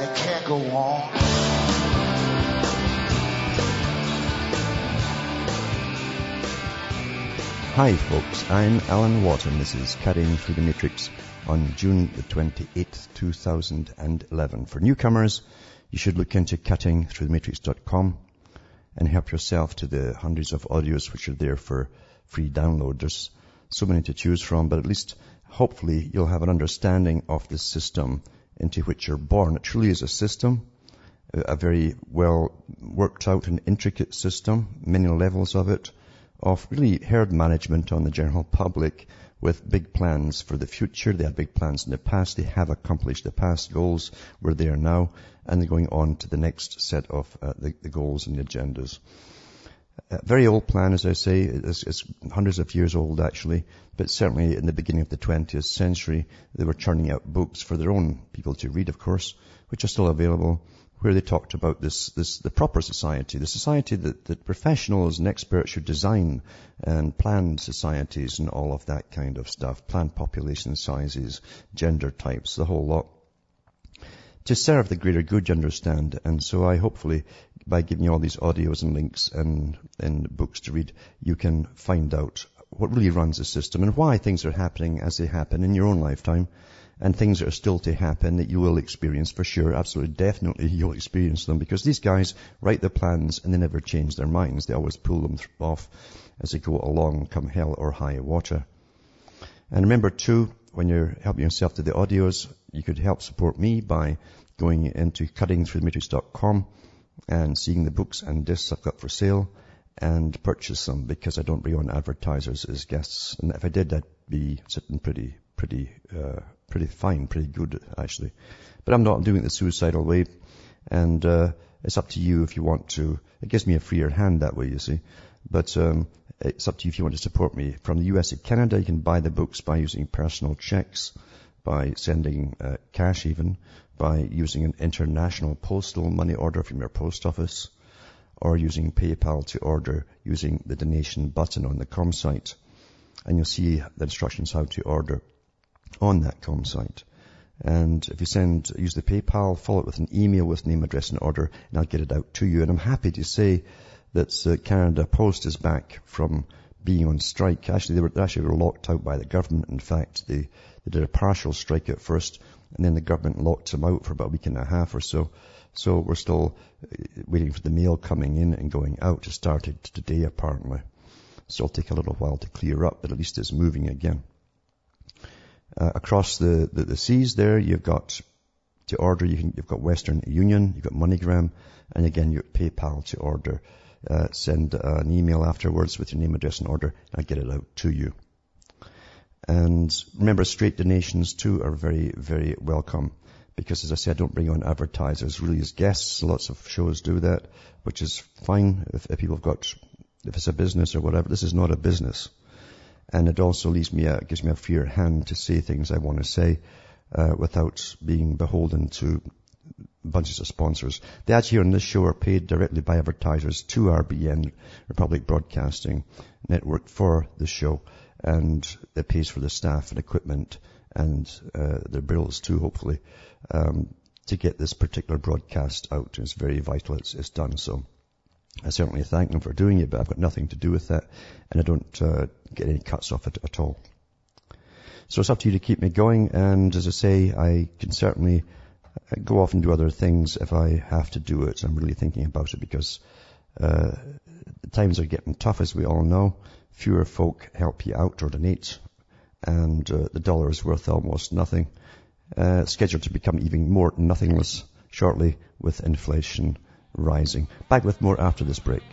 and it can't go on. Hi folks, I'm Alan Watt and this is Cutting Through the Matrix on June the 28th, 2011. For newcomers, you should look into cuttingthroughthematrix.com and help yourself to the hundreds of audios which are there for free download. There's so many to choose from, but at least hopefully you'll have an understanding of the system into which you're born. It truly is a system, a very well worked out and intricate system, many levels of it of really herd management on the general public with big plans for the future. They had big plans in the past. They have accomplished the past goals. We're there now. And they're going on to the next set of uh, the, the, goals and the agendas. A very old plan, as I say. It's, it's, hundreds of years old, actually. But certainly in the beginning of the 20th century, they were churning out books for their own people to read, of course, which are still available where they talked about this, this, the proper society, the society that, that professionals and experts should design and plan societies and all of that kind of stuff, plan population sizes, gender types, the whole lot. To serve the greater good, you understand. And so I hopefully, by giving you all these audios and links and, and books to read, you can find out what really runs the system and why things are happening as they happen in your own lifetime and things that are still to happen that you will experience for sure. Absolutely, definitely you'll experience them because these guys write the plans and they never change their minds. They always pull them off as they go along, come hell or high water. And remember too, when you're helping yourself to the audios, you could help support me by going into cuttingthroughthematrix.com and seeing the books and discs I've got for sale and purchase them because I don't bring on advertisers as guests. And if I did, I'd be sitting pretty, pretty, uh, pretty fine, pretty good actually. But I'm not doing it the suicidal way. And, uh, it's up to you if you want to. It gives me a freer hand that way, you see. But, um, it's up to you if you want to support me. From the US to Canada, you can buy the books by using personal checks, by sending uh, cash even, by using an international postal money order from your post office, or using PayPal to order using the donation button on the com site. And you'll see the instructions how to order on that com site. And if you send, use the PayPal, follow it with an email with name, address and order, and I'll get it out to you. And I'm happy to say that uh, Canada Post is back from being on strike. Actually, they were, actually were locked out by the government. In fact, they, they did a partial strike at first, and then the government locked them out for about a week and a half or so. So we're still uh, waiting for the mail coming in and going out. It started today, apparently. So it'll take a little while to clear up, but at least it's moving again. Uh, across the, the, the, seas there, you've got to order, you can, you've got Western Union, you've got MoneyGram, and again, you've PayPal to order. Uh, send uh, an email afterwards with your name, address, and order, and I'll get it out to you. And remember, straight donations too are very, very welcome. Because as I said, I don't bring on advertisers really as guests. Lots of shows do that, which is fine if, if people have got, if it's a business or whatever. This is not a business and it also leaves me a, gives me a freer hand to say things I want to say uh, without being beholden to bunches of sponsors. The ads here on this show are paid directly by advertisers to RBN, Republic Broadcasting Network, for the show, and it pays for the staff and equipment and uh, their bills too, hopefully, um, to get this particular broadcast out. It's very vital it's, it's done so. I certainly thank them for doing it, but I've got nothing to do with that, and I don't uh, get any cuts off it at all. So it's up to you to keep me going, and as I say, I can certainly uh, go off and do other things if I have to do it. I'm really thinking about it because uh, times are getting tough, as we all know. Fewer folk help you out or donate, and uh, the dollar is worth almost nothing. Uh, scheduled to become even more nothingless shortly with inflation rising. Back with more after this break.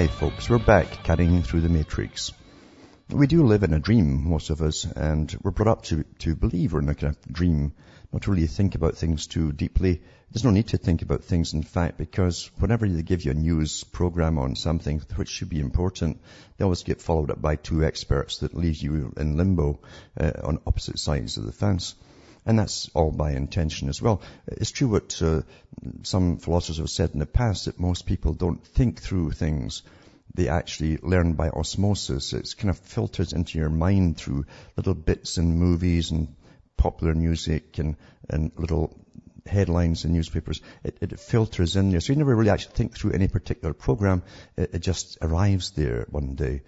Hi folks, we're back cutting through the matrix. We do live in a dream, most of us, and we're brought up to, to believe we're in a kind of dream, not really think about things too deeply. There's no need to think about things, in fact, because whenever they give you a news program on something which should be important, they always get followed up by two experts that leave you in limbo uh, on opposite sides of the fence. And that's all by intention as well. It's true what uh, some philosophers have said in the past that most people don't think through things. They actually learn by osmosis. It's kind of filtered into your mind through little bits in movies and popular music and, and little headlines in newspapers. It, it, filters in there. So you never really actually think through any particular program. It, it just arrives there one day.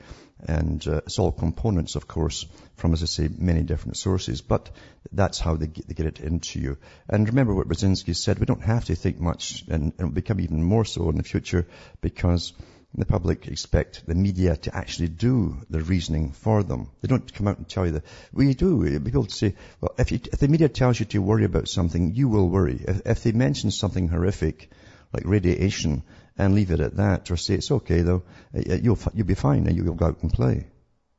And uh, it's all components, of course, from, as I say, many different sources. But that's how they get, they get it into you. And remember what Brzezinski said, we don't have to think much, and, and it'll become even more so in the future, because the public expect the media to actually do the reasoning for them. They don't come out and tell you that. We do. People say, well, if, you, if the media tells you to worry about something, you will worry. If, if they mention something horrific, like radiation, and leave it at that, or say it's okay though, you'll, you'll be fine and you'll go out and play.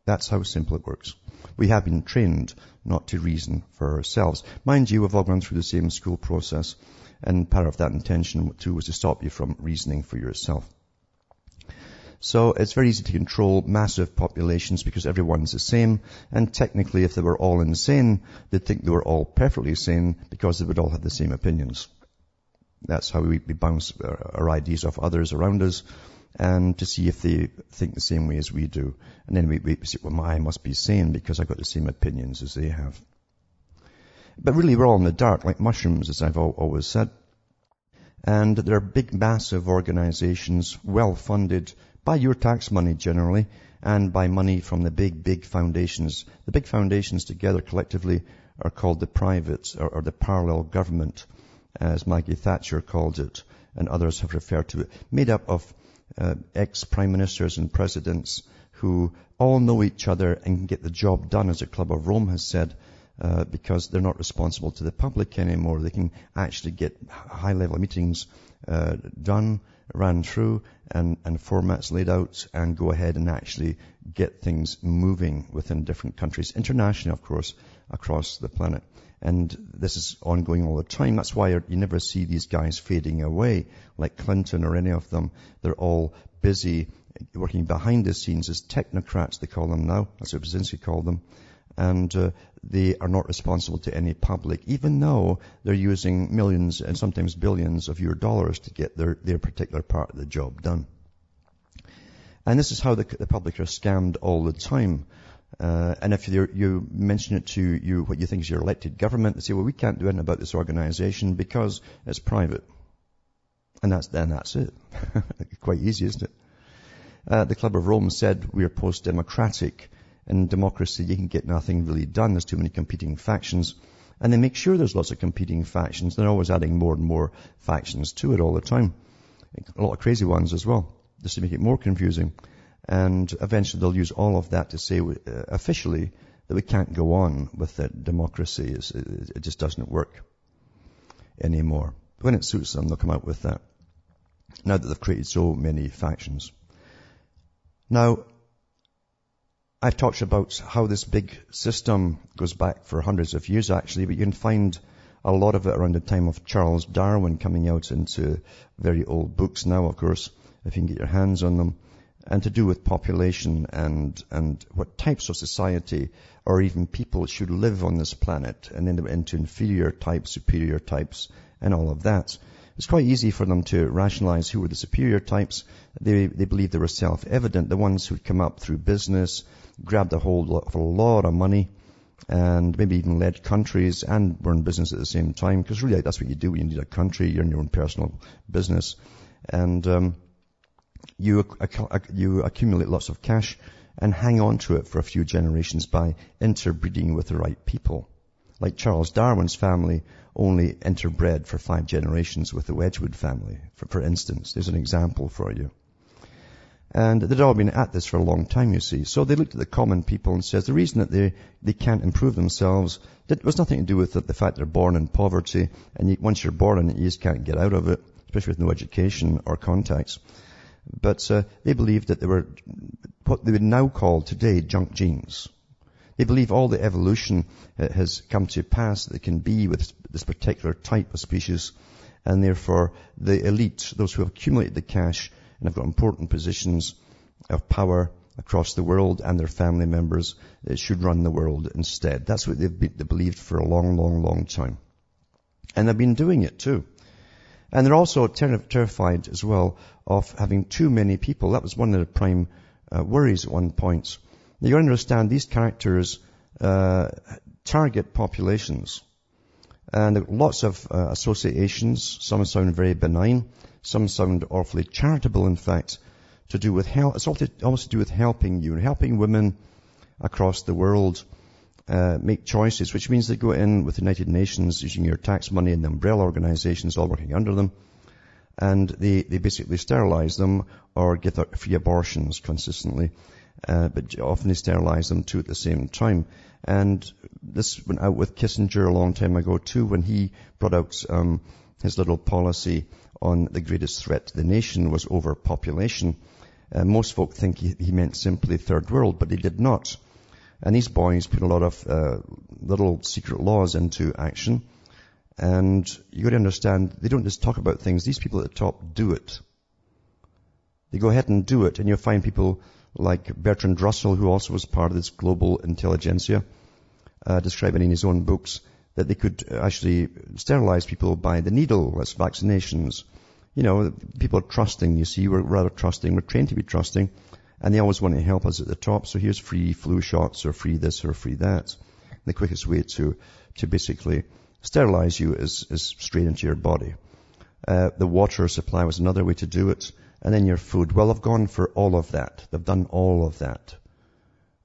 That's how simple it works. We have been trained not to reason for ourselves. Mind you, we've all gone through the same school process, and part of that intention too was to stop you from reasoning for yourself. So it's very easy to control massive populations because everyone's the same. And technically, if they were all insane, they'd think they were all perfectly sane because they would all have the same opinions. That's how we, bounce uh, our ideas off others around us and to see if they think the same way as we do. And then we, we say, well, I must be sane because I've got the same opinions as they have. But really, we're all in the dark, like mushrooms, as I've always said. And there are big, massive organizations, well funded, by your tax money generally, and by money from the big, big foundations. The big foundations together collectively are called the private or, or the parallel government, as Maggie Thatcher called it, and others have referred to it, made up of uh, ex-prime ministers and presidents who all know each other and can get the job done, as the Club of Rome has said, uh, because they're not responsible to the public anymore. They can actually get high-level meetings uh, done ran through and, and formats laid out and go ahead and actually get things moving within different countries, internationally, of course, across the planet. And this is ongoing all the time. That's why you never see these guys fading away, like Clinton or any of them. They're all busy working behind the scenes as technocrats, they call them now. That's what Brzezinski called them and uh, they are not responsible to any public, even though they're using millions and sometimes billions of your dollars to get their, their particular part of the job done. And this is how the, the public are scammed all the time. Uh, and if you mention it to you, what you think is your elected government, they say, well, we can't do anything about this organization because it's private. And that's, then that's it. Quite easy, isn't it? Uh, the Club of Rome said we are post-democratic in democracy, you can get nothing really done. There's too many competing factions. And they make sure there's lots of competing factions. They're always adding more and more factions to it all the time. A lot of crazy ones as well, just to make it more confusing. And eventually they'll use all of that to say uh, officially that we can't go on with that democracy. It's, it just doesn't work anymore. When it suits them, they'll come out with that. Now that they've created so many factions. Now, I've talked about how this big system goes back for hundreds of years actually, but you can find a lot of it around the time of Charles Darwin coming out into very old books now, of course, if you can get your hands on them, and to do with population and, and what types of society or even people should live on this planet and then into inferior types, superior types, and all of that. It's quite easy for them to rationalize who were the superior types. They, they believed they were self-evident, the ones who'd come up through business, grabbed a hold of a lot of money and maybe even led countries and were in business at the same time. Because really, that's what you do you need a country. You're in your own personal business, and um, you you accumulate lots of cash and hang on to it for a few generations by interbreeding with the right people. Like Charles Darwin's family only interbred for five generations with the Wedgwood family, for, for instance. There's an example for you. And they'd all been at this for a long time, you see. So they looked at the common people and says the reason that they, they can't improve themselves it was nothing to do with the, the fact they're born in poverty. And you, once you're born in it, you just can't get out of it, especially with no education or contacts. But uh, they believed that they were what they would now call today junk genes. They believe all the evolution uh, has come to pass that can be with this particular type of species, and therefore the elite, those who have accumulated the cash and have got important positions of power across the world and their family members, uh, should run the world instead. That's what they've, they've believed for a long, long, long time. And they've been doing it too. And they're also ter- terrified as well of having too many people. That was one of the prime uh, worries at one point. Now you understand these characters uh, target populations. And lots of uh, associations. Some sound very benign. Some sound awfully charitable, in fact, to do with help. It's also to do with helping you and helping women across the world uh, make choices, which means they go in with the United Nations using your tax money and the umbrella organizations all working under them. And they, they basically sterilize them or give free abortions consistently. Uh, but often they sterilize them too at the same time. And this went out with Kissinger a long time ago too when he brought out um, his little policy on the greatest threat to the nation was overpopulation. Uh, most folk think he, he meant simply third world, but he did not. And these boys put a lot of uh, little secret laws into action. And you've got to understand, they don't just talk about things. These people at the top do it. They go ahead and do it, and you'll find people like Bertrand Russell, who also was part of this global intelligentsia, uh, describing in his own books that they could actually sterilize people by the needle, as vaccinations. You know, people are trusting, you see, we're rather trusting, we're trained to be trusting, and they always want to help us at the top. So here's free flu shots or free this or free that. The quickest way to, to basically sterilize you is, is straight into your body. Uh, the water supply was another way to do it. And then your food. Well, they've gone for all of that. They've done all of that.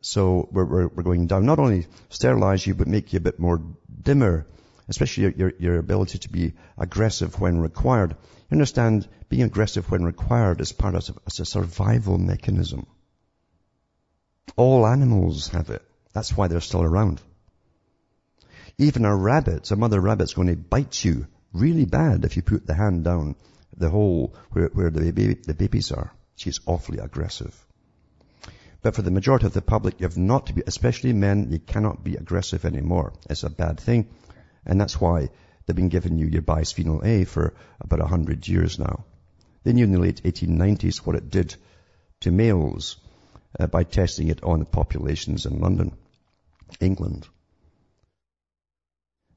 So we're, we're, we're going down. Not only sterilize you, but make you a bit more dimmer, especially your, your, ability to be aggressive when required. You understand, being aggressive when required is part of as a survival mechanism. All animals have it. That's why they're still around. Even a rabbit, a mother rabbit's going to bite you really bad if you put the hand down the hole where, where the, baby, the babies are. She's awfully aggressive. But for the majority of the public, you have not to be, especially men, you cannot be aggressive anymore. It's a bad thing. And that's why They've been giving you your bisphenol A for about a hundred years now. They knew in the late 1890s what it did to males uh, by testing it on the populations in London, England.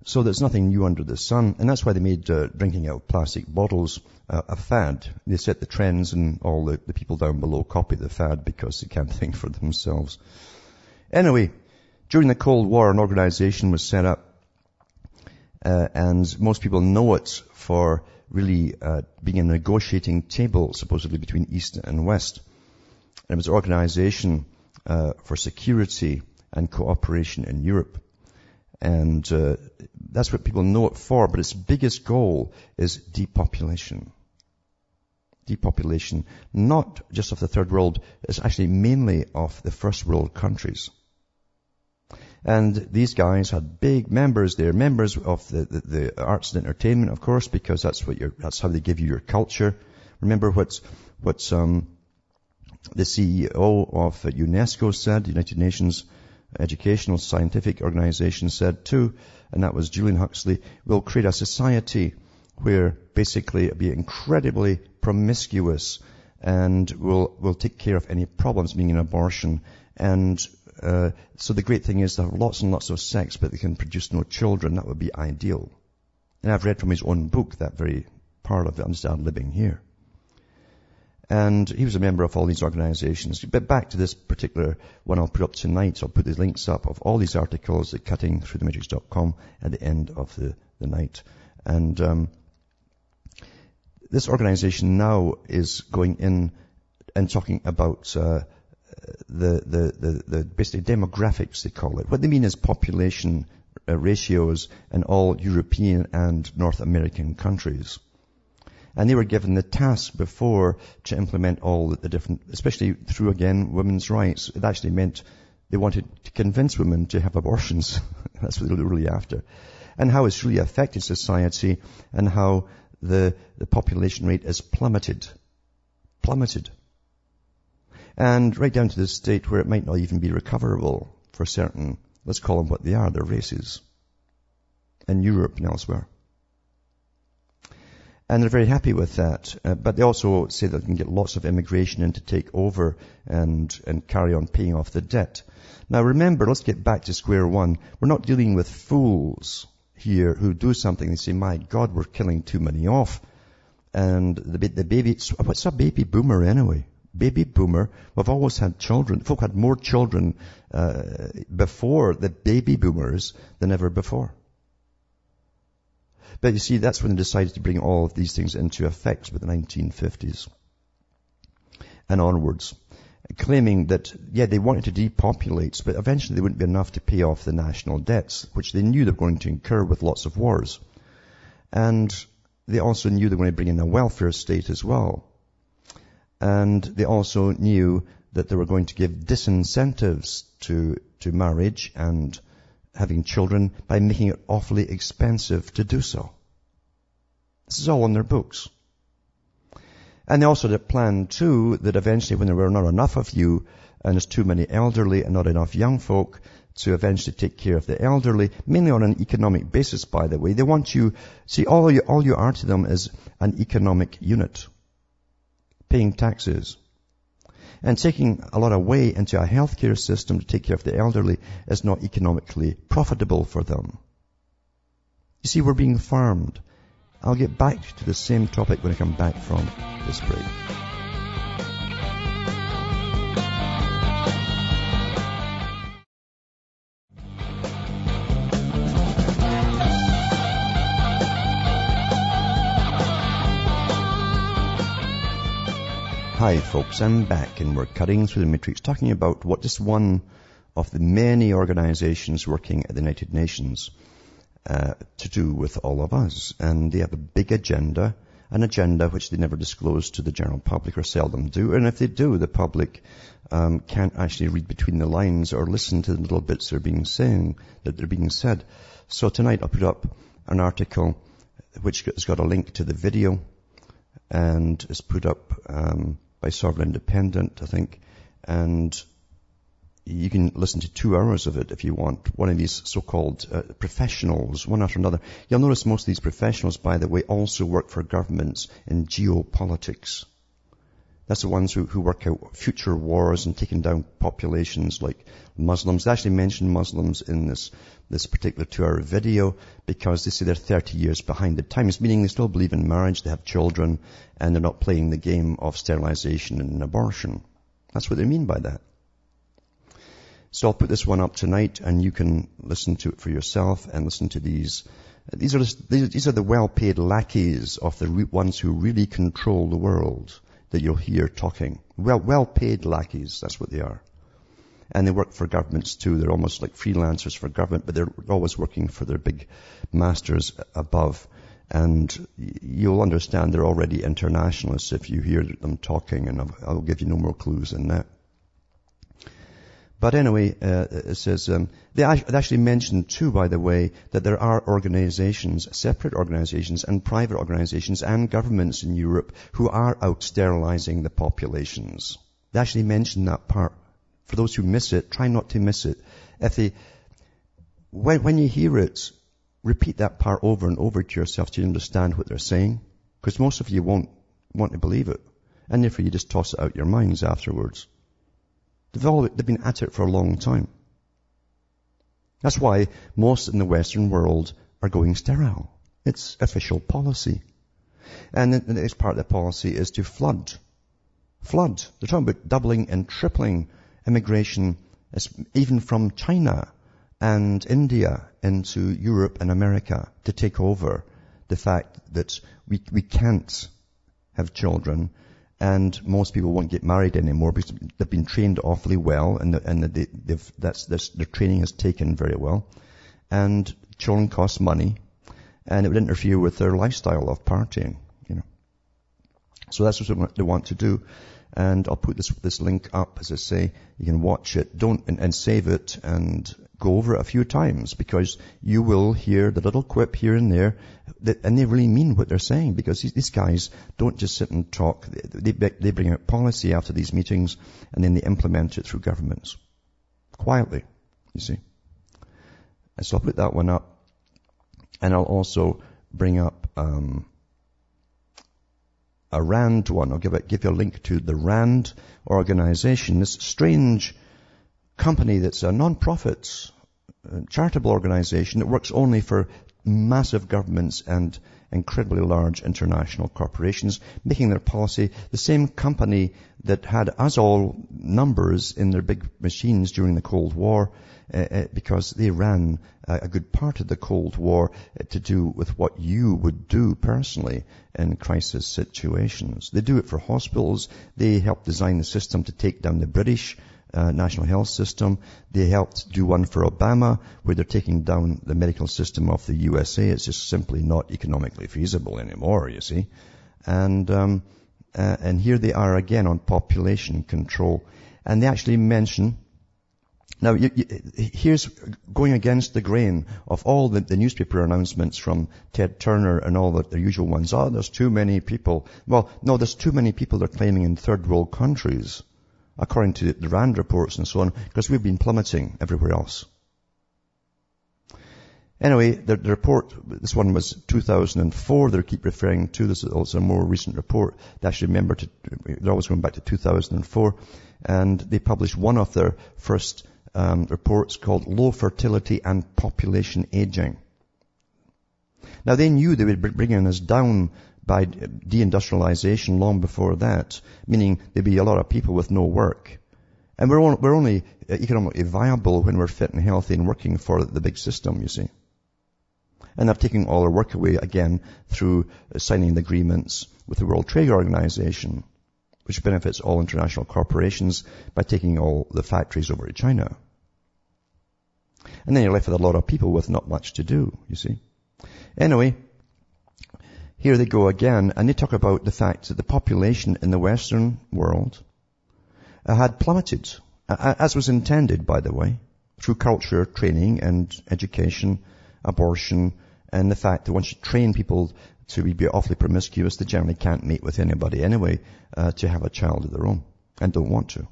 So there's nothing new under the sun, and that's why they made uh, drinking out of plastic bottles uh, a fad. They set the trends, and all the, the people down below copy the fad because they can't think for themselves. Anyway, during the Cold War, an organization was set up uh, and most people know it for really uh, being a negotiating table, supposedly between East and West. And it was an organization uh, for security and cooperation in Europe. And uh, that's what people know it for, but its biggest goal is depopulation. Depopulation, not just of the third world, it's actually mainly of the first world countries. And these guys had big members. They're members of the, the, the, arts and entertainment, of course, because that's what your, that's how they give you your culture. Remember what's, what's, um, the CEO of UNESCO said, United Nations Educational Scientific Organization said too, and that was Julian Huxley, we'll create a society where basically it'll be incredibly promiscuous and will will take care of any problems being an abortion and uh, so the great thing is to have lots and lots of sex, but they can produce no children. That would be ideal. And I've read from his own book that very part of it, Understand Living Here. And he was a member of all these organizations. But back to this particular one I'll put up tonight. So I'll put the links up of all these articles at cuttingthroughthematrix.com at the end of the, the night. And um, this organization now is going in and talking about uh, the, the, the, the basically demographics, they call it. What they mean is population uh, ratios in all European and North American countries. And they were given the task before to implement all the different, especially through again women's rights. It actually meant they wanted to convince women to have abortions. That's what they were really after. And how it's really affected society and how the, the population rate has plummeted plummeted. And right down to the state where it might not even be recoverable for certain, let's call them what they are, they're races. In Europe and elsewhere. And they're very happy with that. Uh, but they also say that they can get lots of immigration in to take over and, and carry on paying off the debt. Now remember, let's get back to square one. We're not dealing with fools here who do something and say, my God, we're killing too many off. And the, the baby, what's a baby boomer anyway? Baby boomer, we've always had children. Folk had more children uh, before the baby boomers than ever before. But you see, that's when they decided to bring all of these things into effect with the 1950s and onwards. Claiming that, yeah, they wanted to depopulate, but eventually they wouldn't be enough to pay off the national debts, which they knew they were going to incur with lots of wars. And they also knew they were going to bring in a welfare state as well. And they also knew that they were going to give disincentives to, to marriage and having children by making it awfully expensive to do so. This is all in their books. And they also had a plan too that eventually when there were not enough of you and there's too many elderly and not enough young folk to eventually take care of the elderly, mainly on an economic basis by the way. They want you, see all you, all you are to them is an economic unit. Paying taxes, and taking a lot away into a healthcare system to take care of the elderly is not economically profitable for them. You see, we're being farmed. I'll get back to the same topic when I come back from this break. Hi folks, I'm back and we're cutting through the matrix talking about what just one of the many organizations working at the United Nations uh, to do with all of us. And they have a big agenda, an agenda which they never disclose to the general public or seldom do. And if they do, the public um, can't actually read between the lines or listen to the little bits they're being saying, that they're being said. So tonight I'll put up an article which has got a link to the video and is put up um, by Sovereign Independent, I think. And you can listen to two hours of it if you want. One of these so-called uh, professionals, one after another. You'll notice most of these professionals, by the way, also work for governments in geopolitics. That's the ones who, who work out future wars and taking down populations like Muslims. They actually mention Muslims in this, this particular two-hour video because they say they're 30 years behind the times, meaning they still believe in marriage, they have children, and they're not playing the game of sterilization and abortion. That's what they mean by that. So I'll put this one up tonight and you can listen to it for yourself and listen to these. These are, these are the well-paid lackeys of the ones who really control the world that you'll hear talking. Well, well-paid lackeys, that's what they are. And they work for governments too. They're almost like freelancers for government, but they're always working for their big masters above. And you'll understand they're already internationalists if you hear them talking, and I'll, I'll give you no more clues than that. But anyway, uh, it says, um, they actually mentioned too, by the way, that there are organizations, separate organizations and private organizations and governments in Europe who are out sterilizing the populations. They actually mentioned that part. For those who miss it, try not to miss it. If they, when, when you hear it, repeat that part over and over to yourself to understand what they're saying. Because most of you won't want to believe it. And therefore you just toss it out your minds afterwards. They've, all, they've been at it for a long time. That's why most in the Western world are going sterile. It's official policy. And the next part of the policy is to flood. Flood. They're talking about doubling and tripling immigration, even from China and India into Europe and America to take over the fact that we, we can't have children and most people won't get married anymore because they've been trained awfully well and, the, and the, they've, that's, that's, their training has taken very well. And children cost money and it would interfere with their lifestyle of partying, you know. So that's what they want to do. And I'll put this, this link up, as I say. You can watch it. Don't, and, and save it and go over it a few times because you will hear the little quip here and there that, and they really mean what they're saying because these, these guys don't just sit and talk. They, they, they bring out policy after these meetings and then they implement it through governments. Quietly, you see. And so I'll put that one up. And I'll also bring up, um, a RAND one. I'll give, it, give you a link to the RAND organization, this strange company that's a non-profit uh, charitable organization that works only for massive governments and incredibly large international corporations, making their policy the same company that had us all numbers in their big machines during the Cold War, uh, uh, because they ran a good part of the Cold War uh, to do with what you would do personally in crisis situations. They do it for hospitals. They help design the system to take down the British uh, national health system. They helped do one for Obama where they're taking down the medical system of the USA. It's just simply not economically feasible anymore, you see. And, um, uh, and here they are again on population control. And they actually mention now, you, you, here's going against the grain of all the, the, newspaper announcements from Ted Turner and all the, the usual ones. Oh, there's too many people. Well, no, there's too many people they're claiming in third world countries according to the RAND reports and so on, because we've been plummeting everywhere else. Anyway, the, the, report, this one was 2004, they keep referring to, this is also a more recent report. They actually remember to, they're always going back to 2004, and they published one of their first um, reports called Low Fertility and Population Aging. Now they knew they would bringing us down by deindustrialization long before that, meaning there'd be a lot of people with no work. And we're, on, we're only uh, economically viable when we're fit and healthy and working for the big system, you see. And they're taking all our work away again through uh, signing the agreements with the World Trade Organization, which benefits all international corporations by taking all the factories over to China. And then you're left with a lot of people with not much to do, you see. Anyway, here they go again, and they talk about the fact that the population in the Western world uh, had plummeted, as was intended, by the way, through culture, training, and education, abortion, and the fact that once you train people to be awfully promiscuous, they generally can't mate with anybody anyway uh, to have a child of their own, and don't want to.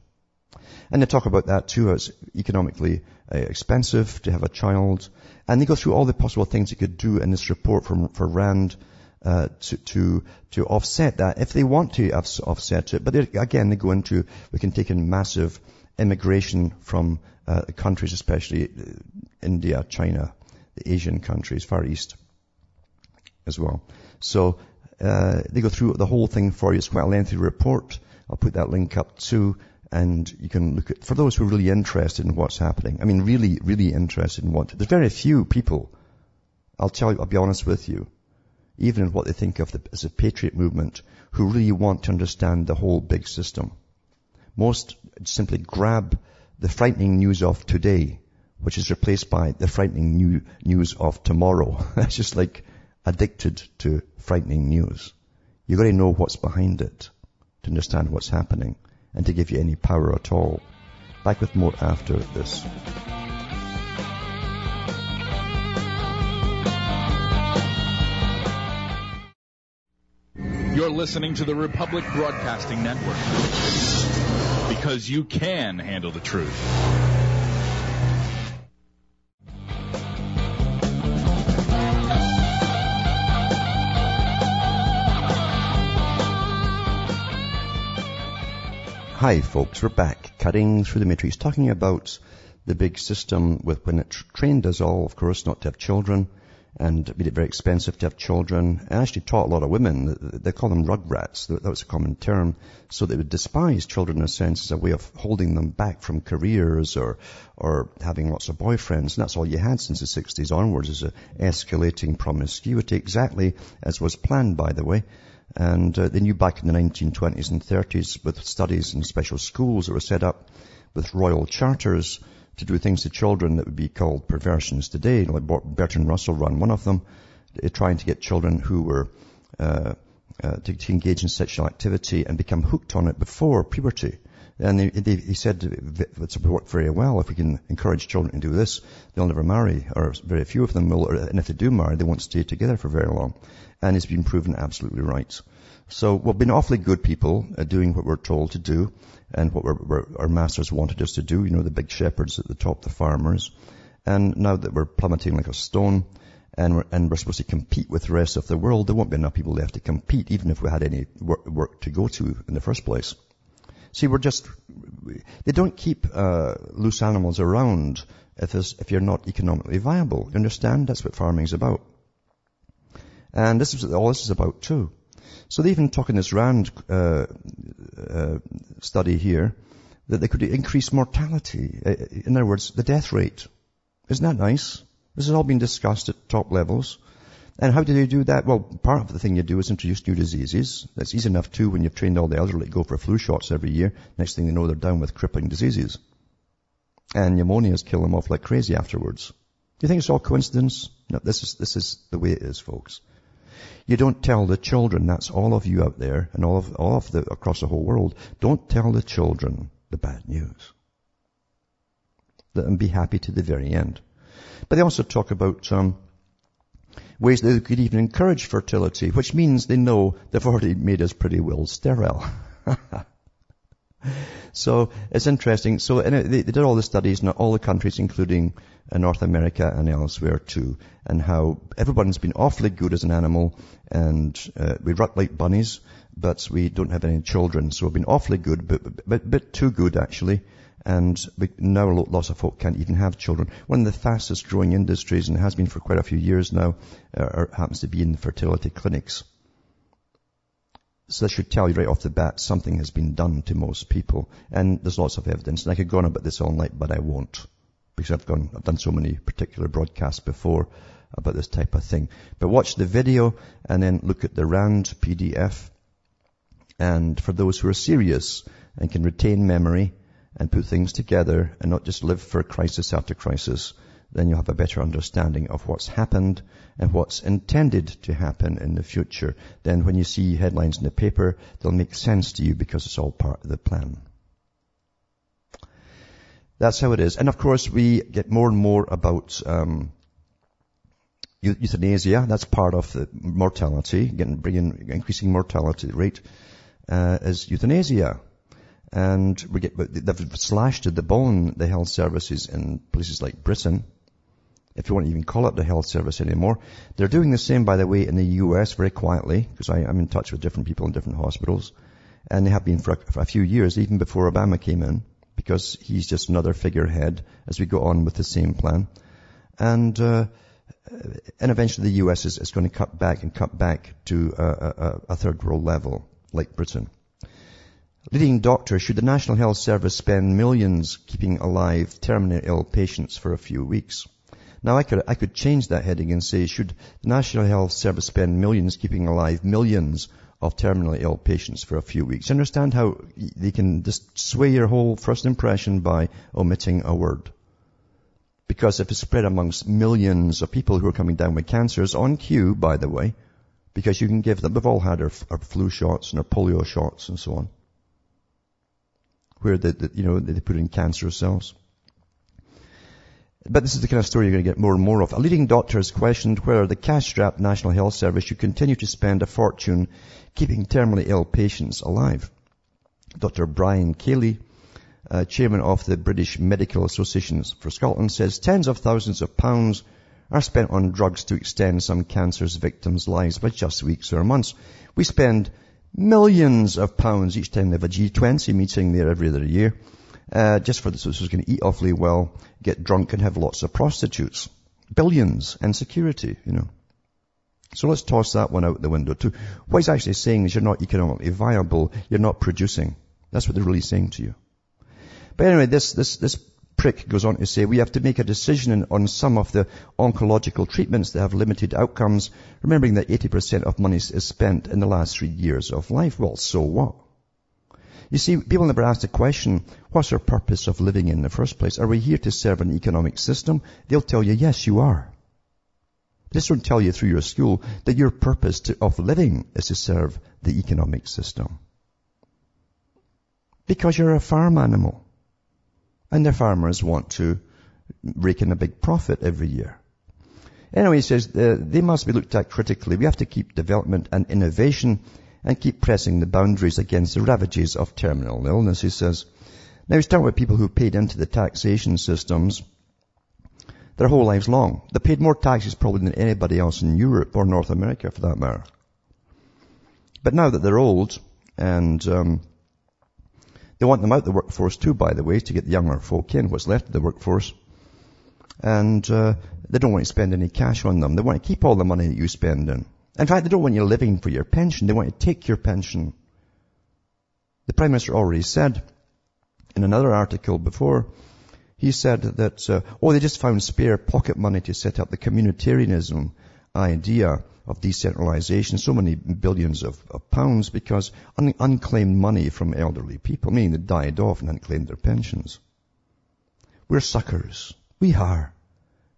And they talk about that too as economically uh, expensive to have a child. And they go through all the possible things you could do in this report from, for RAND uh, to, to, to offset that if they want to offset it. But again, they go into, we can take in massive immigration from uh, countries, especially uh, India, China, the Asian countries, Far East as well. So uh, they go through the whole thing for you. It's quite a lengthy report. I'll put that link up too. And you can look at, for those who are really interested in what's happening, I mean really, really interested in what, there's very few people, I'll tell you, I'll be honest with you, even in what they think of as a patriot movement, who really want to understand the whole big system. Most simply grab the frightening news of today, which is replaced by the frightening new, news of tomorrow. That's just like addicted to frightening news. You've got to know what's behind it to understand what's happening and to give you any power at all. Back with more after this. You're listening to the Republic Broadcasting Network because you can handle the truth. Hi folks, we're back cutting through the matrix talking about the big system with when it trained us all, of course, not to have children and made it very expensive to have children. I actually taught a lot of women, they call them rugrats, that was a common term, so they would despise children in a sense as a way of holding them back from careers or, or having lots of boyfriends. And that's all you had since the 60s onwards is a escalating promiscuity, exactly as was planned by the way. And uh, they knew back in the 1920s and 30s with studies in special schools that were set up with royal charters to do things to children that would be called perversions today. Like Bertrand Russell ran one of them, uh, trying to get children who were uh, uh, to, to, engage in sexual activity and become hooked on it before puberty. And he, he, he said it's worked very well. If we can encourage children to do this, they'll never marry, or very few of them will. And if they do marry, they won't stay together for very long. And it's been proven absolutely right. So we've been awfully good people at doing what we're told to do and what we're, we're, our masters wanted us to do. You know, the big shepherds at the top, the farmers. And now that we're plummeting like a stone, and we're, and we're supposed to compete with the rest of the world, there won't be enough people left to compete, even if we had any work, work to go to in the first place. See, we're just, they don't keep uh, loose animals around if, if you're not economically viable. You understand? That's what farming is about. And this is all this is about too. So they even talk in this RAND uh, uh, study here that they could increase mortality. Uh, in other words, the death rate. Isn't that nice? This has all been discussed at top levels. And how do they do that? Well, part of the thing you do is introduce new diseases. That's easy enough too when you've trained all the elderly to go for flu shots every year. Next thing you know, they're down with crippling diseases. And pneumonias kill them off like crazy afterwards. Do you think it's all coincidence? No, this is, this is the way it is, folks. You don't tell the children, that's all of you out there and all of, all of the, across the whole world, don't tell the children the bad news. Let them be happy to the very end. But they also talk about um, ways they could even encourage fertility, which means they know they've already made us pretty well sterile. so it's interesting. So they, they, did all the studies in all the countries, including uh, North America and elsewhere too, and how everyone's been awfully good as an animal, and uh, we rut like bunnies, but we don't have any children. So we've been awfully good, but, but, but too good actually and now lots of folk can't even have children. One of the fastest growing industries, and has been for quite a few years now, uh, happens to be in the fertility clinics. So that should tell you right off the bat something has been done to most people. And there's lots of evidence. And I could go on about this all night, but I won't. Because I've gone, I've done so many particular broadcasts before about this type of thing. But watch the video and then look at the RAND PDF. And for those who are serious and can retain memory, and put things together and not just live for crisis after crisis, then you'll have a better understanding of what's happened and what's intended to happen in the future. Then when you see headlines in the paper, they'll make sense to you because it's all part of the plan. That's how it is. And of course, we get more and more about um, euthanasia. That's part of the mortality, getting, bringing, increasing mortality rate uh, is euthanasia. And we get, they've slashed to the bone the health services in places like Britain, if you want to even call it the health service anymore. They're doing the same, by the way, in the US very quietly, because I'm in touch with different people in different hospitals. And they have been for a, for a few years, even before Obama came in, because he's just another figurehead as we go on with the same plan. And, uh, and eventually the US is, is, going to cut back and cut back to a, a, a third world level, like Britain. Leading doctor, should the National Health Service spend millions keeping alive terminally ill patients for a few weeks? Now I could, I could change that heading and say, should the National Health Service spend millions keeping alive millions of terminally ill patients for a few weeks? Understand how they can just sway your whole first impression by omitting a word. Because if it's spread amongst millions of people who are coming down with cancers on cue, by the way, because you can give them, we've all had our, our flu shots and our polio shots and so on where the, the, you know, they put in cancerous cells. But this is the kind of story you're going to get more and more of. A leading doctor has questioned whether the cash-strapped National Health Service should continue to spend a fortune keeping terminally ill patients alive. Dr. Brian Keighley, uh, chairman of the British Medical Associations for Scotland, says tens of thousands of pounds are spent on drugs to extend some cancer's victims' lives by just weeks or months. We spend millions of pounds each time they have a G20 meeting there every other year. Uh, just for this, was going to eat awfully well, get drunk and have lots of prostitutes. Billions and security, you know. So let's toss that one out the window too. What he's actually saying is you're not economically viable, you're not producing. That's what they're really saying to you. But anyway, this, this, this prick goes on to say we have to make a decision on some of the oncological treatments that have limited outcomes, remembering that 80% of money is spent in the last three years of life. Well, so what? You see, people never ask the question, what's our purpose of living in the first place? Are we here to serve an economic system? They'll tell you, yes, you are. They just don't tell you through your school that your purpose to, of living is to serve the economic system. Because you're a farm animal. And the farmers want to rake in a big profit every year. Anyway, he says uh, they must be looked at critically. We have to keep development and innovation and keep pressing the boundaries against the ravages of terminal illness, he says. Now he's talking about people who paid into the taxation systems their whole lives long. They paid more taxes probably than anybody else in Europe or North America for that matter. But now that they're old and um, they want them out of the workforce too, by the way, to get the younger folk in, what's left of the workforce. And uh, they don't want to spend any cash on them. They want to keep all the money that you spend in. In fact, they don't want you living for your pension. They want to take your pension. The Prime Minister already said in another article before, he said that, uh, oh, they just found spare pocket money to set up the communitarianism idea of decentralization, so many billions of, of pounds because un- unclaimed money from elderly people, meaning they died off and hadn't claimed their pensions. We're suckers. We are.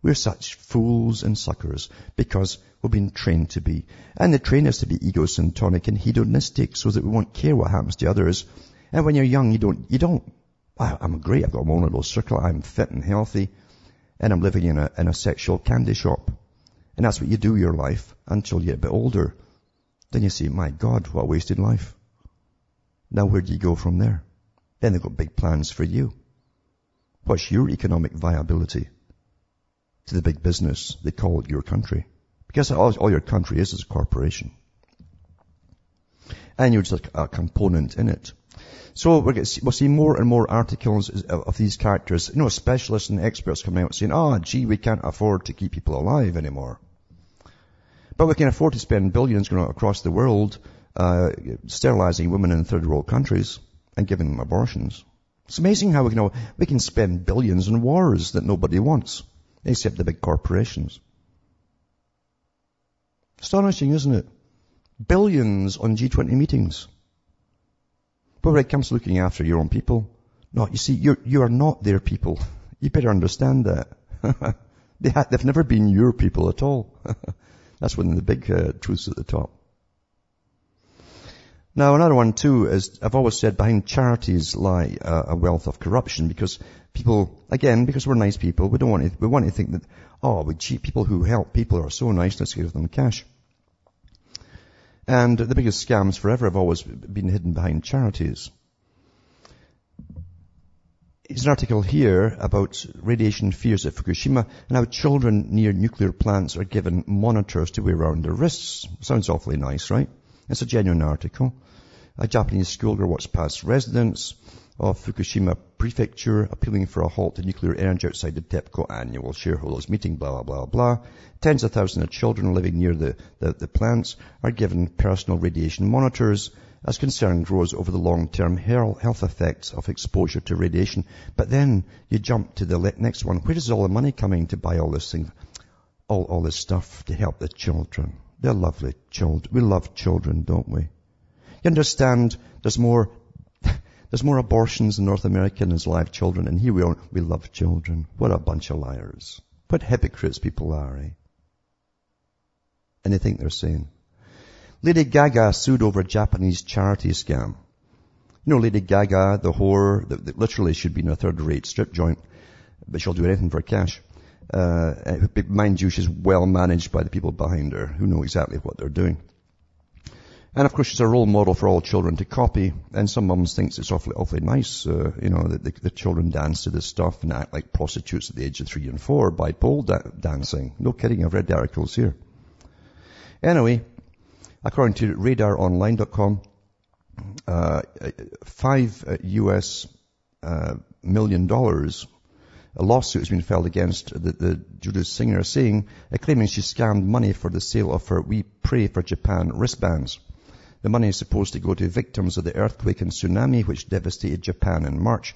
We're such fools and suckers because we've been trained to be. And they train us to be egocentric and hedonistic so that we won't care what happens to others. And when you're young, you don't, you don't, I'm great, I've got a little circle, I'm fit and healthy, and I'm living in a, in a sexual candy shop. And that's what you do your life until you get a bit older. Then you say, my God, what a wasted life. Now where do you go from there? Then they've got big plans for you. What's your economic viability? to the big business they call it your country. Because all, all your country is is a corporation. And you're just a, a component in it. So we'll see more and more articles of these characters, you know, specialists and experts coming out saying, oh, gee, we can't afford to keep people alive anymore. But we can afford to spend billions across the world uh, sterilizing women in third world countries and giving them abortions. It's amazing how we can, we can spend billions on wars that nobody wants except the big corporations. Astonishing, isn't it? Billions on G20 meetings. But when it comes to looking after your own people, no, you see, you're, you are not their people. You better understand that. they ha- they've never been your people at all. That's one of the big uh, truths at the top. Now another one too is, I've always said behind charities lie uh, a wealth of corruption because people, again, because we're nice people, we don't want to, we want to think that, oh, we cheat people who help people are so nice, let's give them cash. And the biggest scams forever have always been hidden behind charities. There's an article here about radiation fears at Fukushima and how children near nuclear plants are given monitors to wear around their wrists. Sounds awfully nice, right? It's a genuine article. A Japanese schoolgirl walks past residents of Fukushima Prefecture appealing for a halt to nuclear energy outside the TEPCO annual shareholders meeting, blah, blah, blah, blah. Tens of thousands of children living near the, the, the plants are given personal radiation monitors as concern grows over the long-term health effects of exposure to radiation. But then you jump to the next one. Where is all the money coming to buy all this thing, all, all this stuff to help the children? They're lovely children. We love children, don't we? You understand there's more, there's more abortions in North America than live children, and here we are, we love children. What a bunch of liars. What hypocrites people are, eh? And they think they're sane. Lady Gaga sued over a Japanese charity scam. You know, Lady Gaga, the whore, that, literally should be in a third-rate strip joint, but she'll do anything for cash. Uh, mind you, she's well managed by the people behind her who know exactly what they're doing. And of course, she's a role model for all children to copy. And some mums thinks it's awfully, awfully nice, uh, you know, that the, the, children dance to this stuff and act like prostitutes at the age of three and four by pole da- dancing. No kidding, I've read the articles here. Anyway, according to radaronline.com, uh, five US uh, uh, million dollars a lawsuit has been filed against the, the Judas singer saying, uh, claiming she scammed money for the sale of her We Pray for Japan wristbands. The money is supposed to go to victims of the earthquake and tsunami which devastated Japan in March.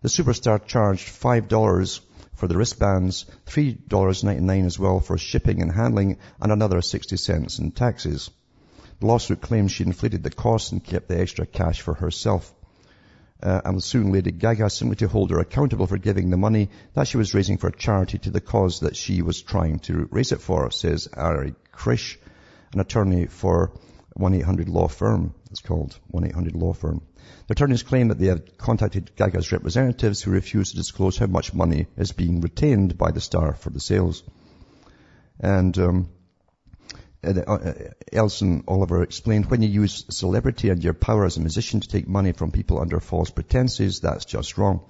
The superstar charged $5 for the wristbands, $3.99 as well for shipping and handling, and another 60 cents in taxes. The lawsuit claims she inflated the costs and kept the extra cash for herself. uh, and soon Lady Gaga simply to hold her accountable for giving the money that she was raising for charity to the cause that she was trying to raise it for, says Ari Kresch, an attorney for 1-800 law firm. It's called 1-800 law firm. The attorneys claim that they have contacted Gaga's representatives who refuse to disclose how much money is being retained by the star for the sales. And um, Alyson Oliver explained, when you use celebrity and your power as a musician to take money from people under false pretenses, that's just wrong.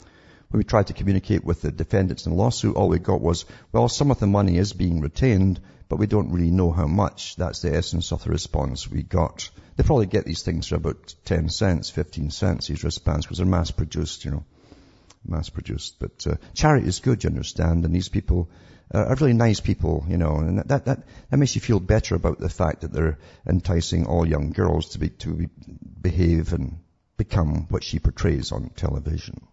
When we tried to communicate with the defendants in the lawsuit, all we got was, well, some of the money is being retained, but we don't really know how much. That's the essence of the response we got. They probably get these things for about 10 cents, 15 cents, these wristbands, because they're mass produced, you know. Mass produced. But uh, charity is good, you understand, and these people uh, are really nice people, you know, and that, that, that makes you feel better about the fact that they're enticing all young girls to be, to be, behave and become what she portrays on television.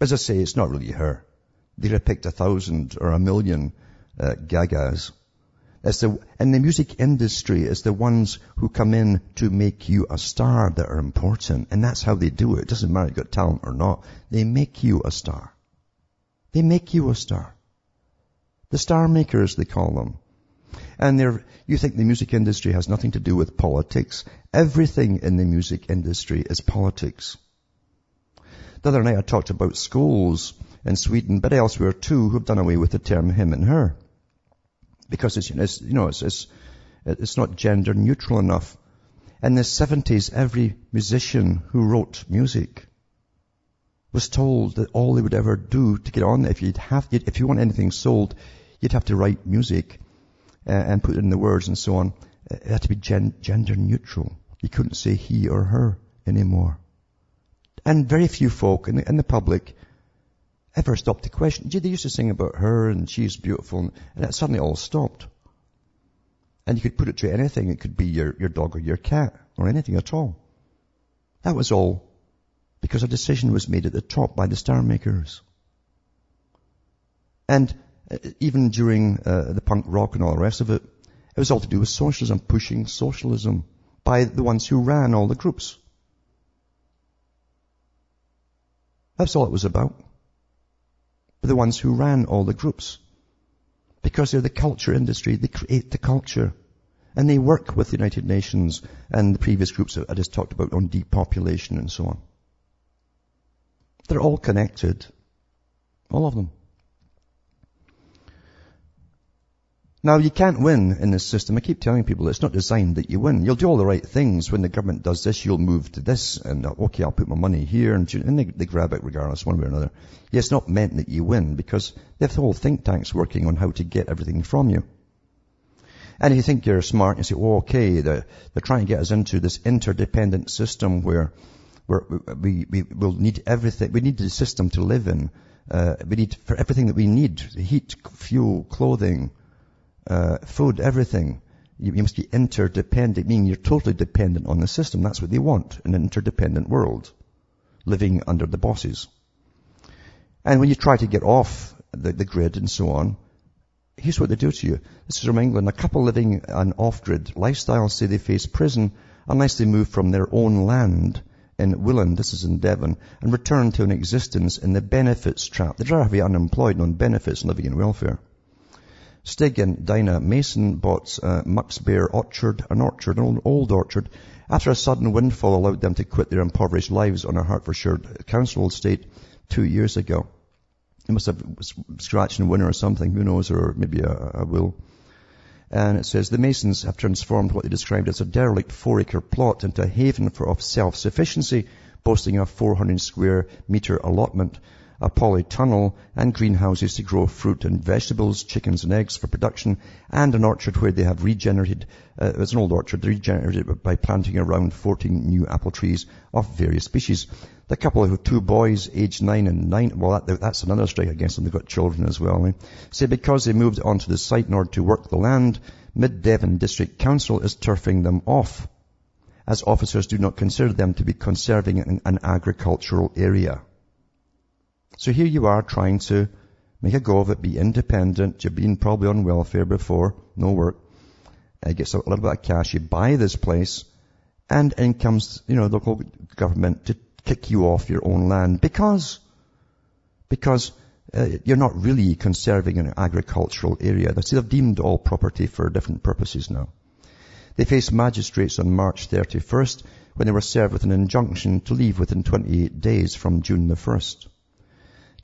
As I say, it's not really her. They'd have picked a thousand or a million uh, gagas. It's the, in the music industry, it's the ones who come in to make you a star that are important. And that's how they do it. It doesn't matter if you've got talent or not. They make you a star. They make you a star. The star makers, they call them. And you think the music industry has nothing to do with politics. Everything in the music industry is politics. The other night I talked about schools in Sweden, but elsewhere too, who've done away with the term him and her. Because it's, you know, it's, it's, it's not gender neutral enough. In the 70s, every musician who wrote music was told that all they would ever do to get on, if you'd have, if you want anything sold, You'd have to write music uh, and put in the words and so on. It had to be gen- gender neutral. You couldn't say he or her anymore. And very few folk in the, in the public ever stopped to question. Gee, they used to sing about her and she's beautiful and it suddenly all stopped. And you could put it to anything. It could be your, your dog or your cat or anything at all. That was all because a decision was made at the top by the star makers. And even during uh, the punk rock and all the rest of it, it was all to do with socialism, pushing socialism by the ones who ran all the groups. That's all it was about. But the ones who ran all the groups. Because they're the culture industry, they create the culture. And they work with the United Nations and the previous groups I just talked about on depopulation and so on. They're all connected. All of them. Now, you can't win in this system. I keep telling people it's not designed that you win. You'll do all the right things. When the government does this, you'll move to this, and uh, okay, I'll put my money here, and, and they, they, grab it regardless, one way or another. Yeah, it's not meant that you win, because they have the whole think tanks working on how to get everything from you. And if you think you're smart, you say, oh, okay, they're, they're trying to get us into this interdependent system where, where we, we will need everything, we need the system to live in. Uh, we need, for everything that we need, heat, fuel, clothing, uh, food, everything. You, you, must be interdependent, meaning you're totally dependent on the system. That's what they want, an interdependent world, living under the bosses. And when you try to get off the, the grid and so on, here's what they do to you. This is from England. A couple living an off-grid lifestyle say they face prison unless they move from their own land in Willand, this is in Devon, and return to an existence in the benefits trap. They'd rather unemployed and on benefits and living in welfare. Stig and Dinah Mason bought uh, Muxbeare Orchard, an orchard, an old, orchard, after a sudden windfall allowed them to quit their impoverished lives on a Hertfordshire council estate two years ago. It must have scratched and winner or something, who knows, or maybe a, a will. And it says, the Masons have transformed what they described as a derelict four-acre plot into a haven for of self-sufficiency, boasting a 400 square metre allotment a polytunnel and greenhouses to grow fruit and vegetables, chickens and eggs for production, and an orchard where they have regenerated, uh, it's an old orchard, they regenerated by planting around 14 new apple trees of various species. The couple of two boys, aged nine and nine, well that, that's another strike against them, they've got children as well. Eh? Say because they moved onto the site in order to work the land, Mid-Devon District Council is turfing them off as officers do not consider them to be conserving an, an agricultural area. So here you are trying to make a go of it, be independent. You've been probably on welfare before, no work. It gets a little bit of cash. You buy this place and in comes, you know, the local government to kick you off your own land because, because uh, you're not really conserving an agricultural area. They've deemed all property for different purposes now. They faced magistrates on March 31st when they were served with an injunction to leave within 28 days from June the 1st.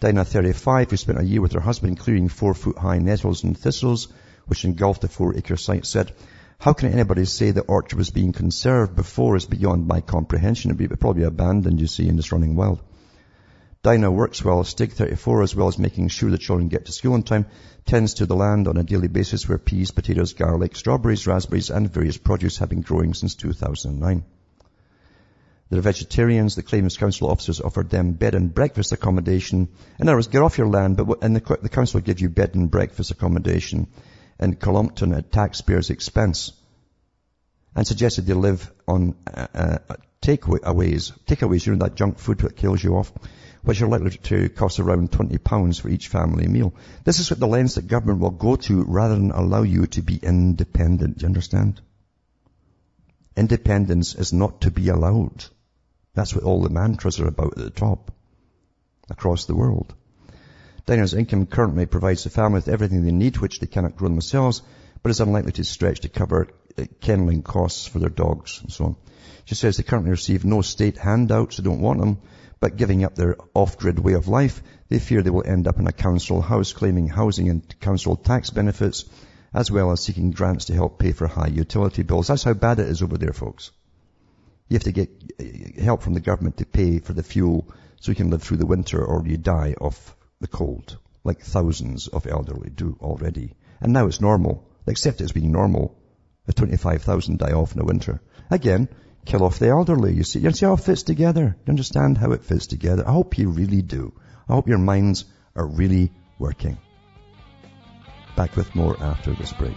Dinah, 35, who spent a year with her husband clearing four-foot-high nettles and thistles, which engulfed the four-acre site, said, how can anybody say the orchard was being conserved before is beyond my comprehension? It'd probably be probably abandoned, you see, and it's running wild. Dinah works well. Stig 34, as well as making sure the children get to school on time, tends to the land on a daily basis where peas, potatoes, garlic, strawberries, raspberries, and various produce have been growing since 2009. They're vegetarians. The Claims Council officers offered them bed and breakfast accommodation. In other words, get off your land, but and the, the council will give you bed and breakfast accommodation in Cullompton at taxpayers' expense and suggested they live on uh, uh, takeaways, takeaways, you know, that junk food that kills you off, which are likely to cost around £20 for each family meal. This is what the lens that government will go to rather than allow you to be independent. Do you understand? Independence is not to be allowed. That's what all the mantras are about at the top across the world. Dinah's income currently provides the family with everything they need, which they cannot grow themselves, but is unlikely to stretch to cover uh, kenneling costs for their dogs and so on. She says they currently receive no state handouts, they don't want them, but giving up their off-grid way of life, they fear they will end up in a council house claiming housing and council tax benefits, as well as seeking grants to help pay for high utility bills. That's how bad it is over there, folks. You have to get uh, help from the government to pay for the fuel so you can live through the winter or you die of the cold, like thousands of elderly do already. And now it's normal. Accept it as being normal. The 25,000 die off in the winter. Again, kill off the elderly. You see, you see how it fits together? You understand how it fits together? I hope you really do. I hope your minds are really working. Back with more after this break.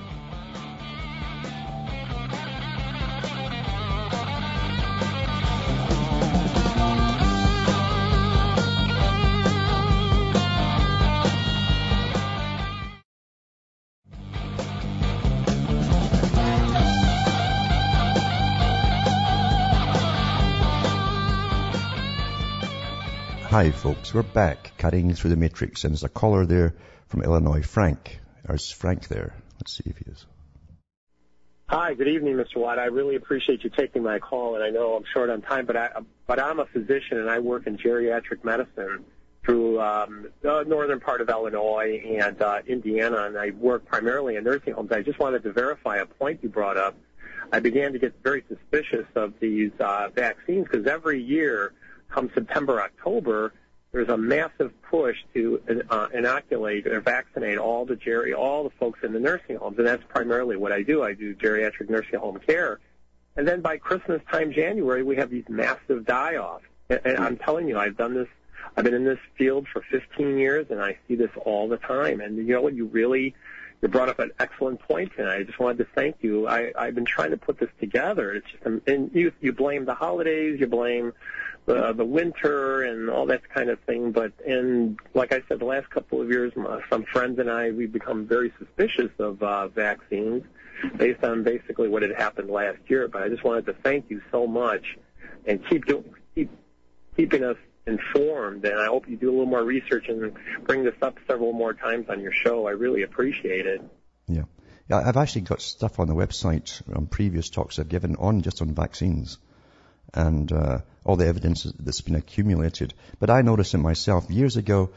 Hi folks, we're back cutting through the matrix and there's a caller there from Illinois, Frank. Or is Frank there. Let's see if he is. Hi, good evening, Mr. Watt. I really appreciate you taking my call, and I know I'm short on time, but I but I'm a physician and I work in geriatric medicine through um, the northern part of Illinois and uh, Indiana, and I work primarily in nursing homes. I just wanted to verify a point you brought up. I began to get very suspicious of these uh, vaccines because every year come September, October, there's a massive push to uh, inoculate or vaccinate all the geri- all the folks in the nursing homes, and that's primarily what I do. I do geriatric nursing home care, and then by Christmas time, January, we have these massive die-offs. And, and I'm telling you, I've done this. I've been in this field for 15 years, and I see this all the time. And you know what? You really you brought up an excellent point, and I just wanted to thank you. I, I've been trying to put this together. It's just, and you you blame the holidays, you blame the the winter and all that kind of thing. But and like I said, the last couple of years, my, some friends and I we've become very suspicious of uh, vaccines based on basically what had happened last year. But I just wanted to thank you so much and keep doing keep keeping us informed. And I hope you do a little more research and bring this up several more times on your show. I really appreciate it. Yeah. I've actually got stuff on the website on previous talks I've given on just on vaccines and uh, all the evidence that's been accumulated. But I noticed it myself years ago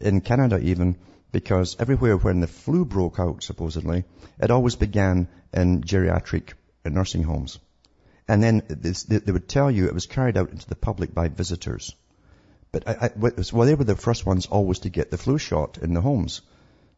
in Canada even, because everywhere when the flu broke out, supposedly, it always began in geriatric nursing homes. And then they would tell you it was carried out into the public by visitors. But I, I, well, they were the first ones always to get the flu shot in the homes.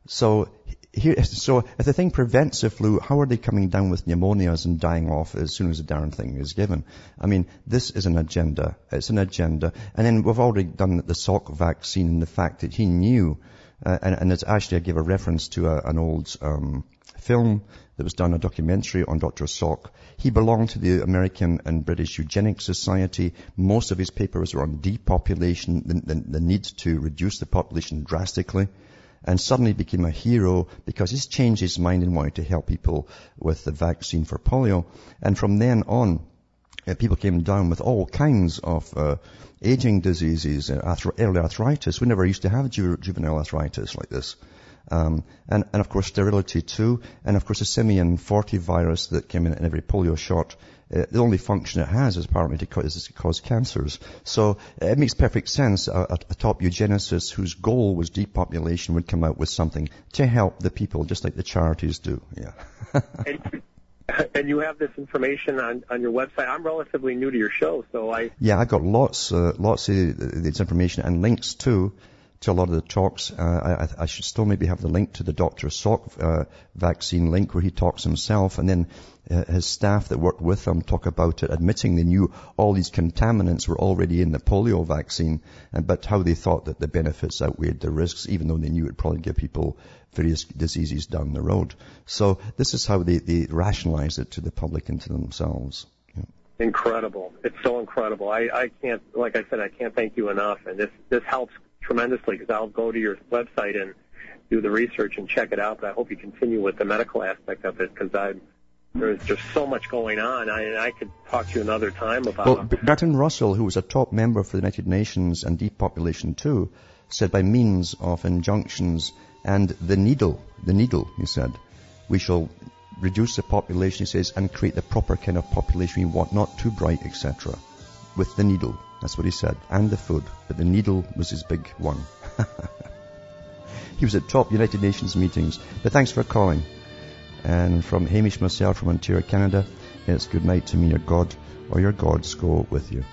So here, so if the thing prevents the flu, how are they coming down with pneumonias and dying off as soon as the darn thing is given? I mean, this is an agenda. It's an agenda. And then we've already done the Salk vaccine and the fact that he knew, uh, and, and it's actually, I give a reference to a, an old um, film that was done, a documentary on Dr. Salk. He belonged to the American and British Eugenics Society. Most of his papers were on depopulation, the, the, the need to reduce the population drastically and suddenly became a hero because he's changed his mind and wanted to help people with the vaccine for polio. And from then on, uh, people came down with all kinds of uh, aging diseases, uh, early arthritis. We never used to have ju- juvenile arthritis like this. Um, and, and, of course sterility too, and of course the simian 40 virus that came in in every polio shot. Uh, the only function it has is apparently to cause, is to cause cancers. So uh, it makes perfect sense. A, a, top eugenicist whose goal was depopulation would come out with something to help the people, just like the charities do. Yeah. and, and you have this information on, on your website. I'm relatively new to your show, so I. Yeah, I got lots, uh, lots of this information and links too to a lot of the talks. Uh, I, I, should still maybe have the link to the Dr. Salk uh, vaccine link where he talks himself, and then uh, his staff that worked with him talk about it, admitting they knew all these contaminants were already in the polio vaccine, and, but how they thought that the benefits outweighed the risks, even though they knew it would probably give people various diseases down the road. So this is how they, they rationalize it to the public and to themselves. Incredible. It's so incredible. I, I can't, like I said, I can't thank you enough. And this, this helps tremendously because I'll go to your website and do the research and check it out. But I hope you continue with the medical aspect of it because I there's just so much going on. I, I could talk to you another time about. Well, Bertrand Russell, who was a top member for the United Nations and depopulation too, said by means of injunctions and the needle, the needle, he said, we shall reduce the population, he says, and create the proper kind of population we want, not too bright, etc. With the needle. That's what he said. And the food. But the needle was his big one. he was at top United Nations meetings. But thanks for calling. And from Hamish myself from Ontario, Canada, it's good night to me, your God, or your gods go with you.